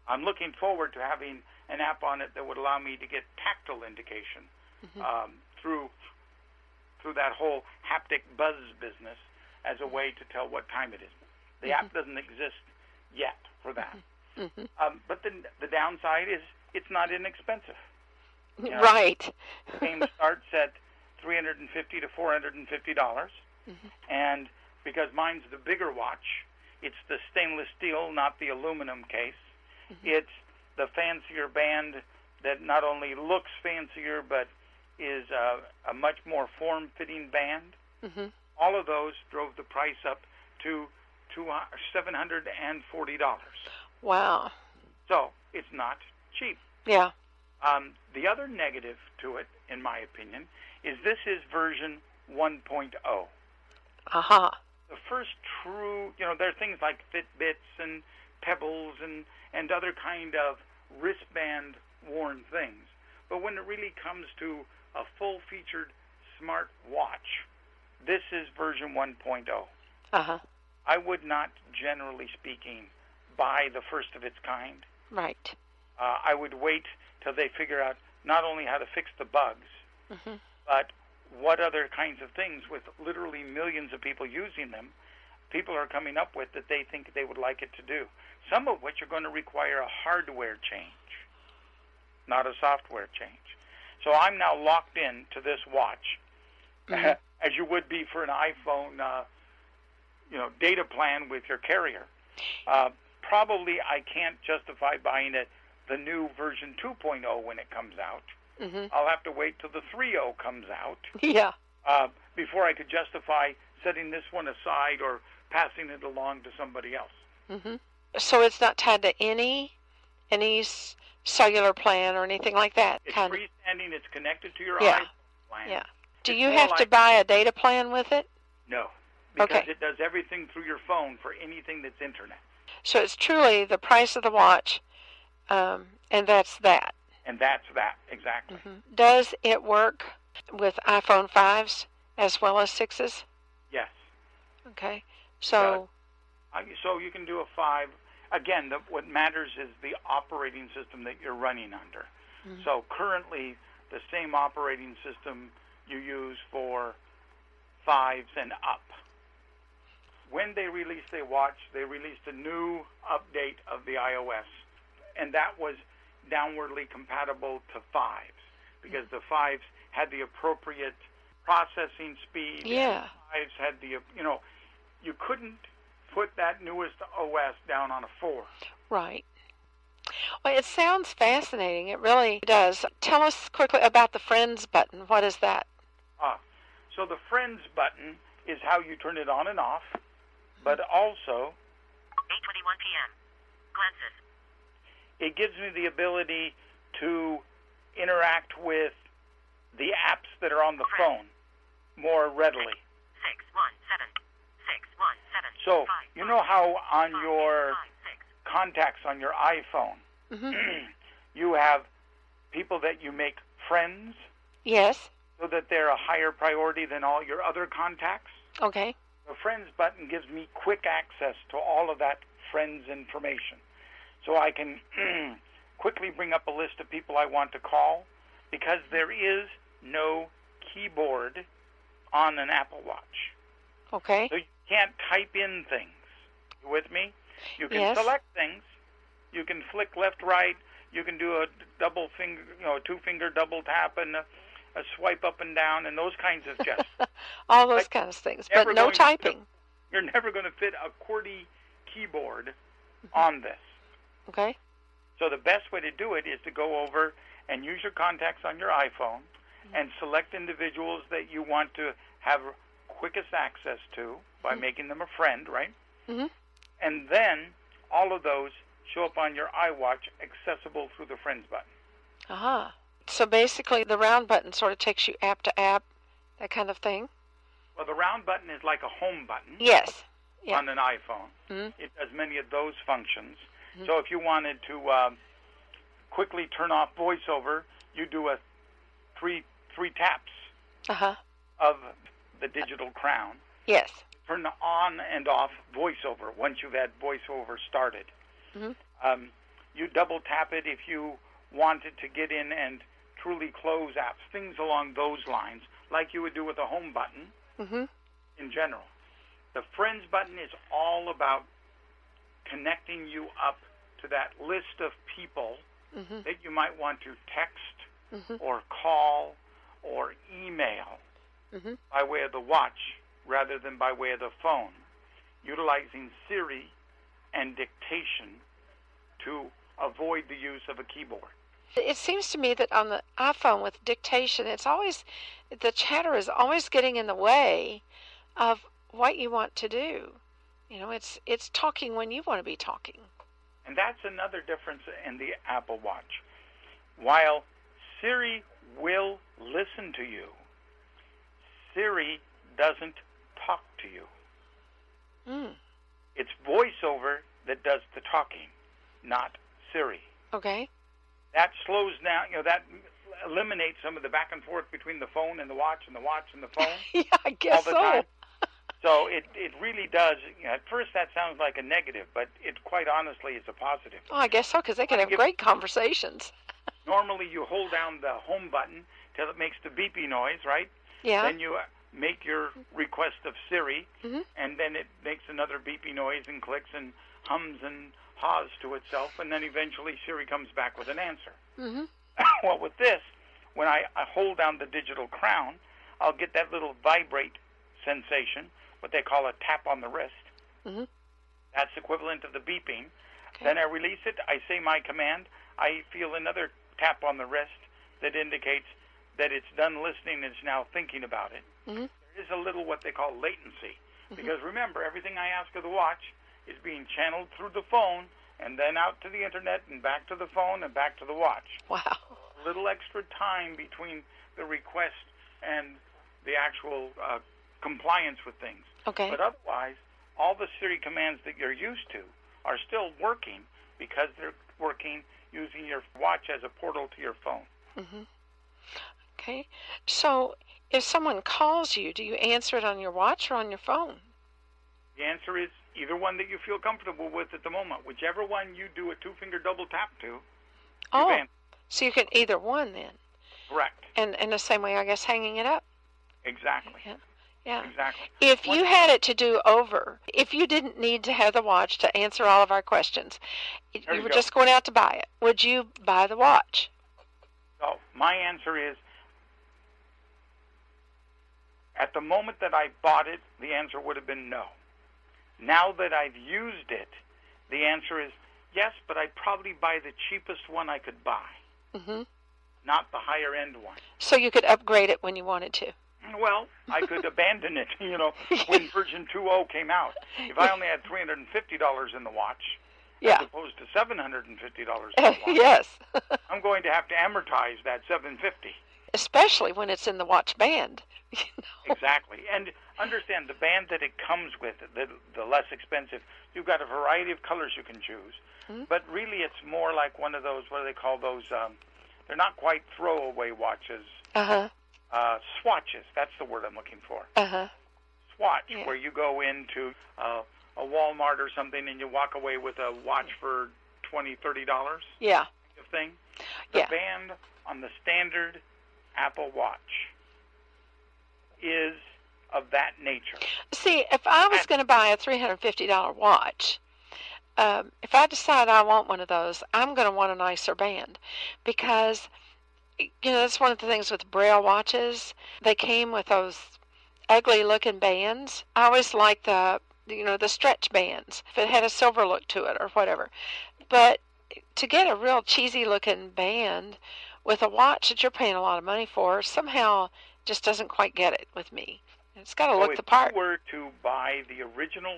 I'm looking forward to having an app on it that would allow me to get tactile indication um, through through that whole haptic buzz business as a way to tell what time it is. The app doesn't exist yet for that. Um, but the the downside is it's not inexpensive. Yeah. Right. The game starts at three hundred and fifty to four hundred and fifty dollars, and because mine's the bigger watch, it's the stainless steel, not the aluminum case. It's the fancier band that not only looks fancier but is uh, a much more form-fitting band. hmm All of those drove the price up to two seven hundred and forty dollars. Wow. So it's not cheap. Yeah. Um, the other negative to it, in my opinion, is this is version 1.0. Aha. The first true, you know, there are things like Fitbits and Pebbles and, and other kind of wristband worn things. But when it really comes to a full featured smart watch, this is version 1.0. Uh huh. I would not, generally speaking, buy the first of its kind. Right. Uh, I would wait till they figure out not only how to fix the bugs, hmm but what other kinds of things with literally millions of people using them people are coming up with that they think they would like it to do. Some of which are going to require a hardware change not a software change. So i'm now locked in to this watch Mhm. as you would be for an iphone uh, you know data plan with your carrier. Uh, probably i can't justify buying it the new version 2.0 when it comes out hmm I'll have to wait till the 3.0 comes out Yeah. uh, before I could justify setting this one aside or passing it along to somebody else. Mm-hmm. So it's not tied to any any cellular plan or anything like that. It's kind freestanding. It's connected to your Yeah. iPhone plan. Yeah. Do It's you have to buy a data plan with it? No, because Okay. it does everything through your phone for anything that's internet, So it's truly the price of the watch, um, and that's that. And that's that exactly. hmm Does it work with iPhone 5s as well as 6s? Yes. Okay. So, Uh, so you can do a five. Again, the, what matters is the operating system that you're running under. Mhm. So currently, the same operating system you use for fives and up. When they released a watch, they released a new update of the iOS, and that was downwardly compatible to fives because the fives had the appropriate processing speed. and Yeah. Fives had the you know, you couldn't put that newest OS down on a four. right. Well, it sounds fascinating. It really does. Tell us quickly about the Friends button. What is that? Ah, so the Friends button is how you turn it on and off, but also 8:21 p.m. Glances. It gives me the ability to interact with the apps that are on the phone more readily. Six one seven. Six one seven. So, Five, you know how on five, your five, six. contacts on your iPhone, Mm-hmm. you have people that you make friends Yes. so that they're a higher priority than all your other contacts? Okay. The friends button gives me quick access to all of that friends information. So I can quickly bring up a list of people I want to call because there is no keyboard on an Apple Watch. Okay. So you can't type in things. You with me? You can Yes. select things. You can flick left, right. You can do a double finger, you know, a two finger double tap and a, a swipe up and down and those kinds of gestures. All those Like, kinds of things, but no going to- typing. You're never going to fit a QWERTY keyboard Mm-hmm. on this. Okay. So the best way to do it is to go over and use your contacts on your iPhone Mm-hmm. and select individuals that you want to have quickest access to by Mm-hmm. making them a friend, right? Mhm. And then all of those show up on your iWatch accessible through the Friends button. Aha. So basically, the round button sort of takes you app to app, that kind of thing. Well, the round button is like a home button Yes. On an iPhone. Mhm. It does many of those functions. So if you wanted to um, quickly turn off VoiceOver, you do a three three taps Uh huh. of the digital crown. Yes. Turn on and off VoiceOver once you've had VoiceOver started. Mhm. Um, you double tap it if you wanted to get in and truly close apps, things along those lines, like you would do with a home button Mm-hmm. in general. The Friends button is all about connecting you up to that list of people Mhm. that you might want to text Mhm. or call or email Mhm. by way of the watch rather than by way of the phone, utilizing Siri and dictation to avoid the use of a keyboard. It seems to me that on the iPhone with dictation, it's always the chatter is always getting in the way of what you want to do. You know, it's it's talking when you want to be talking. And that's another difference in the Apple Watch. While Siri will listen to you, Siri doesn't talk to you. Mm. It's voiceover that does the talking, not Siri. Okay. That slows down, you know, that eliminates some of the back and forth between the phone and the watch and the watch and the phone yeah, I guess all the so. time. So it, it really does. You know, at first, that sounds like a negative, but it quite honestly is a positive. Oh, I guess so because they can have great conversations. Normally, you hold down the home button till it makes the beepy noise, right? Yeah. Then you uh, make your request of Siri, Mhm. and then it makes another beepy noise and clicks and hums and haws to itself, and then eventually Siri comes back with an answer. hmm well, with this, when I, I hold down the digital crown, I'll get that little vibrate sensation, what they call a tap on the wrist. Mhm. That's equivalent to the beeping. Then I release it. I say my command. I feel another tap on the wrist that indicates that it's done listening and it's now thinking about it. Mhm. There is a little what they call latency. Because remember, everything I ask of the watch is being channeled through the phone and then out to the internet and back to the phone and back to the watch Wow. a little extra time between the request and the actual uh, compliance with things. Okay. But otherwise, all the Siri commands that you're used to are still working because they're working using your watch as a portal to your phone. Mm-hmm. Okay. So, if someone calls you, do you answer it on your watch or on your phone? The answer is either one that you feel comfortable with at the moment. Whichever one you do a two finger double tap to, Oh, so you can either one then, correct. and in the same way, I guess, hanging it up. Exactly. Yeah. Yeah. Exactly. If One- you had it to do over, if you didn't need to have the watch to answer all of our questions, There you were go. just going out to buy it, would you buy the watch? So my answer is at the moment that I bought it, the answer would have been no. Now that I've used it, the answer is Yes, but I'd probably buy the cheapest one I could buy, hmm not the higher end one. So you could upgrade it when you wanted to. Well, I could abandon it, you know, when version 2.0 came out. If I only had $350 in the watch, Yeah. as opposed to $750 in the watch, yes. I'm going to have to amortize that 750 Especially when it's in the watch band. Exactly. And understand the band that it comes with, the, the less expensive, you've got a variety of colors you can choose. Mm-hmm. But really, it's more like one of those, what do they call those? Um, they're not quite throwaway watches, Uh huh. Uh, swatches. That's the word I'm looking for. Uh huh. Swatch, Yeah. where you go into uh, a Walmart or something and you walk away with a watch for twenty, thirty dollars Yeah. thing. The Yeah. band on the standard Apple Watch is of that nature. See, if I was going to buy a three hundred fifty dollar watch, um, if I decide I want one of those, I'm going to want a nicer band because you know that's one of the things with Braille watches. They came with those ugly looking bands. I always like the you know the stretch bands if it had a silver look to it or whatever. But to get a real cheesy looking band with a watch that you're paying a lot of money for somehow just doesn't quite get it with me. It's got to So look the part. If you were to buy the original,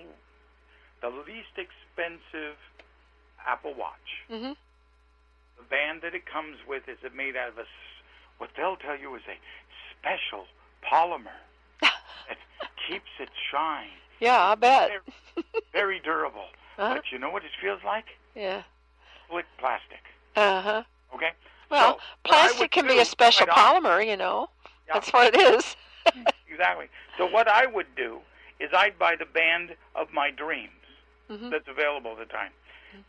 the least expensive Apple Watch, hmm the band that it comes with is it made out of a, what they'll tell you is a special polymer that keeps its shine. Yeah, I bet. Very durable. Uh-huh. But you know what it feels like? Yeah. Slick plastic. Uh huh. Okay? Well, So, plastic can be a special polymer, you know. Yeah. That's what it is. Exactly. So what I would do is I'd buy the band of my dreams Mhm. that's available at the time.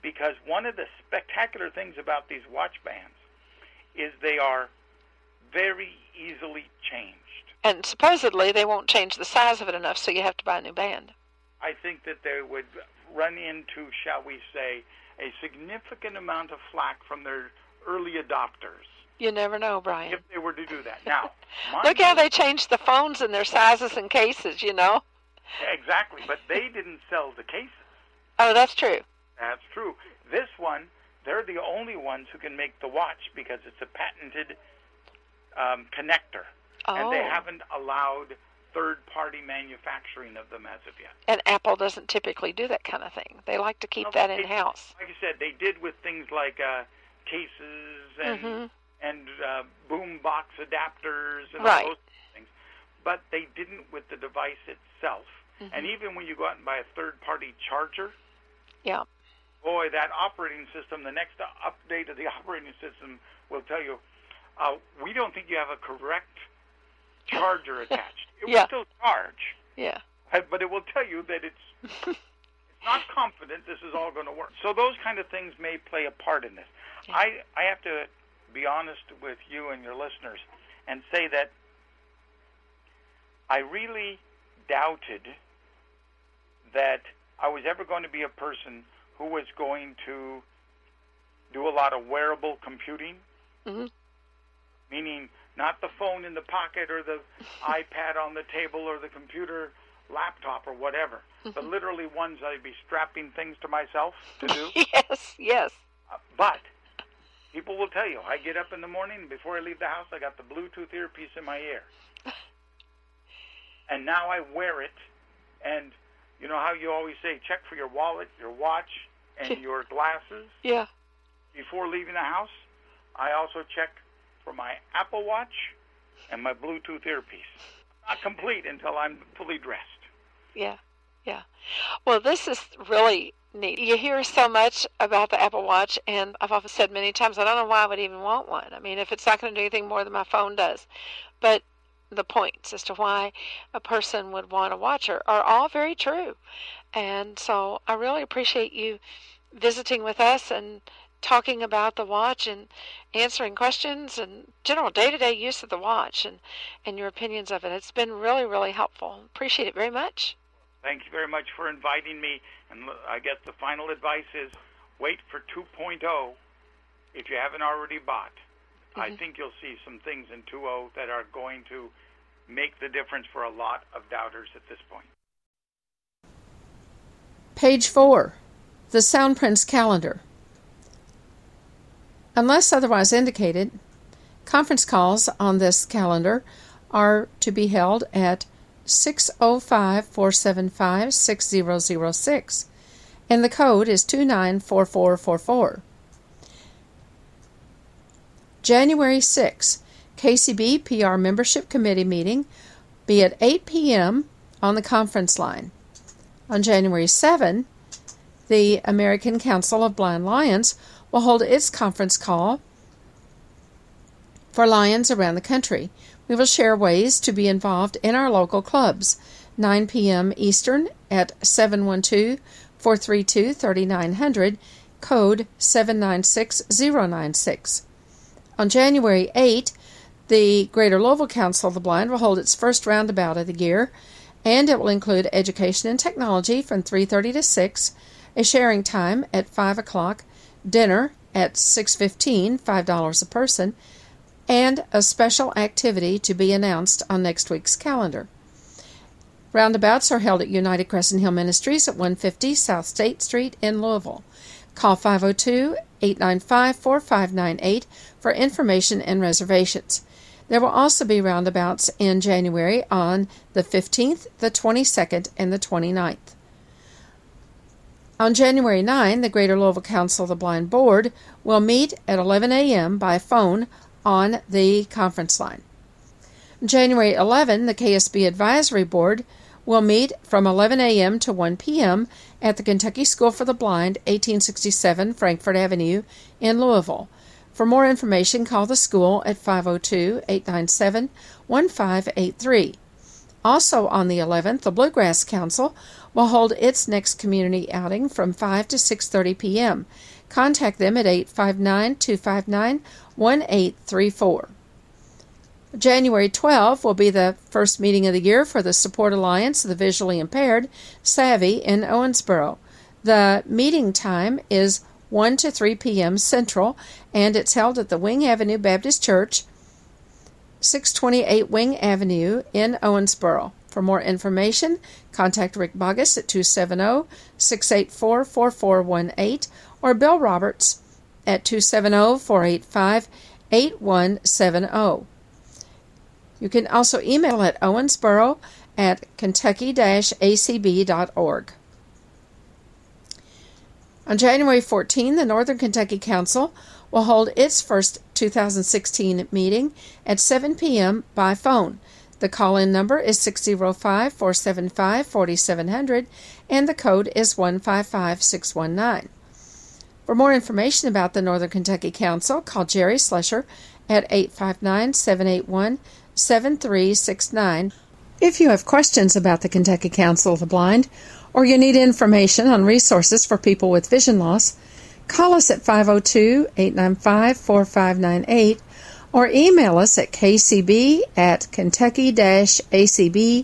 Because one of the spectacular things about these watch bands is they are very easily changed. And supposedly they won't change the size of it enough, so you have to buy a new band. I think that they would run into, shall we say, a significant amount of flack from their early adopters You never know, Brian. if they were to do that. Now, Look how they changed the phones and their sizes and cases, you know. exactly, but they didn't sell the cases. Oh, that's true. That's true. This one, they're the only ones who can make the watch because it's a patented um, connector, Oh. and they haven't allowed third-party manufacturing of them as of yet. And Apple doesn't typically do that kind of thing. They like to keep Well, that in house. Like I said, they did with things like uh, cases and Mhm. and uh, boom box adapters and Right. all those things, but they didn't with the device itself. And even when you go out and buy a third-party charger, Yeah. Boy, that operating system, the next update of the operating system will tell you, uh, we don't think you have a correct charger attached. It Yeah. will still charge, Yeah. but it will tell you that it's it's not confident this is all going to work. So those kind of things may play a part in this. I I have to be honest with you and your listeners and say that I really doubted that I was ever going to be a person who was going to do a lot of wearable computing, Mhm. meaning not the phone in the pocket or the iPad on the table or the computer laptop or whatever, but literally ones I'd be strapping things to myself to do. yes. Yes. Uh, but people will tell you, I get up in the morning before I leave the house, I got the Bluetooth earpiece in my ear, and now I wear it. And you know how you always say, check for your wallet, your watch, and your glasses Yeah. before leaving the house. I also check for my Apple Watch and my Bluetooth earpiece. Not complete until I'm fully dressed. Yeah, yeah. Well, this is really neat. You hear so much about the Apple Watch, and I've often said many times, I don't know why I would even want one. I mean, if it's not going to do anything more than my phone does. But the points as to why a person would want a watch are, are all very true. And so I really appreciate you visiting with us and talking about the watch and answering questions and general day-to-day use of the watch and, and your opinions of it. It's been really, really helpful. Appreciate it very much. Thank you very much for inviting me. And I guess the final advice is wait for 2.0 if you haven't already bought. I mm-hmm. think you'll see some things in 2.0 that are going to make the difference for a lot of doubters at this point. Page 4. The Soundprints Calendar. Unless otherwise indicated, conference calls on this calendar are to be held at 605 475 6006, and the code is 294444. January 6, KCB PR Membership Committee meeting be at 8 p.m. on the conference line. On January 7, the American Council of Blind Lions will hold its conference call for lions around the country. We will share ways to be involved in our local clubs. 9 p.m. Eastern at 712 432 3900, code 796096. On January 8, the Greater Louisville Council of the Blind will hold its first roundabout of the year, and it will include education and technology from 3:30 to 6, a sharing time at 5 o'clock, dinner at 6:15, $5 a person, and a special activity to be announced on next week's calendar. Roundabouts are held at United Crescent Hill Ministries at 150 South State Street in Louisville. Call 502 895 4598 for information and reservations. There will also be roundabouts in January on the 15th, the 22nd, and the 29th. On January 9, the Greater Louisville Council of the Blind Board will meet at 11 a.m. by phone on the conference line. January 11, the KSB Advisory Board will meet from 11 a.m. to 1 p.m. at the Kentucky School for the Blind, 1867 Frankfort Avenue in Louisville. For more information, call the school at 502 897 1583. Also on the 11th, the Bluegrass Council will hold its next community outing from 5 to 6:30 p.m. Contact them at 859-259-1834. January 12 will be the first meeting of the year for the Support Alliance of the Visually Impaired, Savvy, in Owensboro. The meeting time is 1 to 3 p.m. Central, and it's held at the Wing Avenue Baptist Church, 628 Wing Avenue in Owensboro. For more information, contact Rick Bogus at 270 684 4418 or Bill Roberts at 270 485 8170. You can also email at owensboro at kentucky-acb.org. On January 14, the Northern Kentucky Council will hold its first 2016 meeting at 7 p.m. by phone. The call in number is 605 475 4700 and the code is 155619. For more information about the Northern Kentucky Council, call Jerry Slusher at 859 781 7369. If you have questions about the Kentucky Council of the Blind or you need information on resources for people with vision loss, call us at 502 895 4598 or email us at kcb at kentucky acb.org.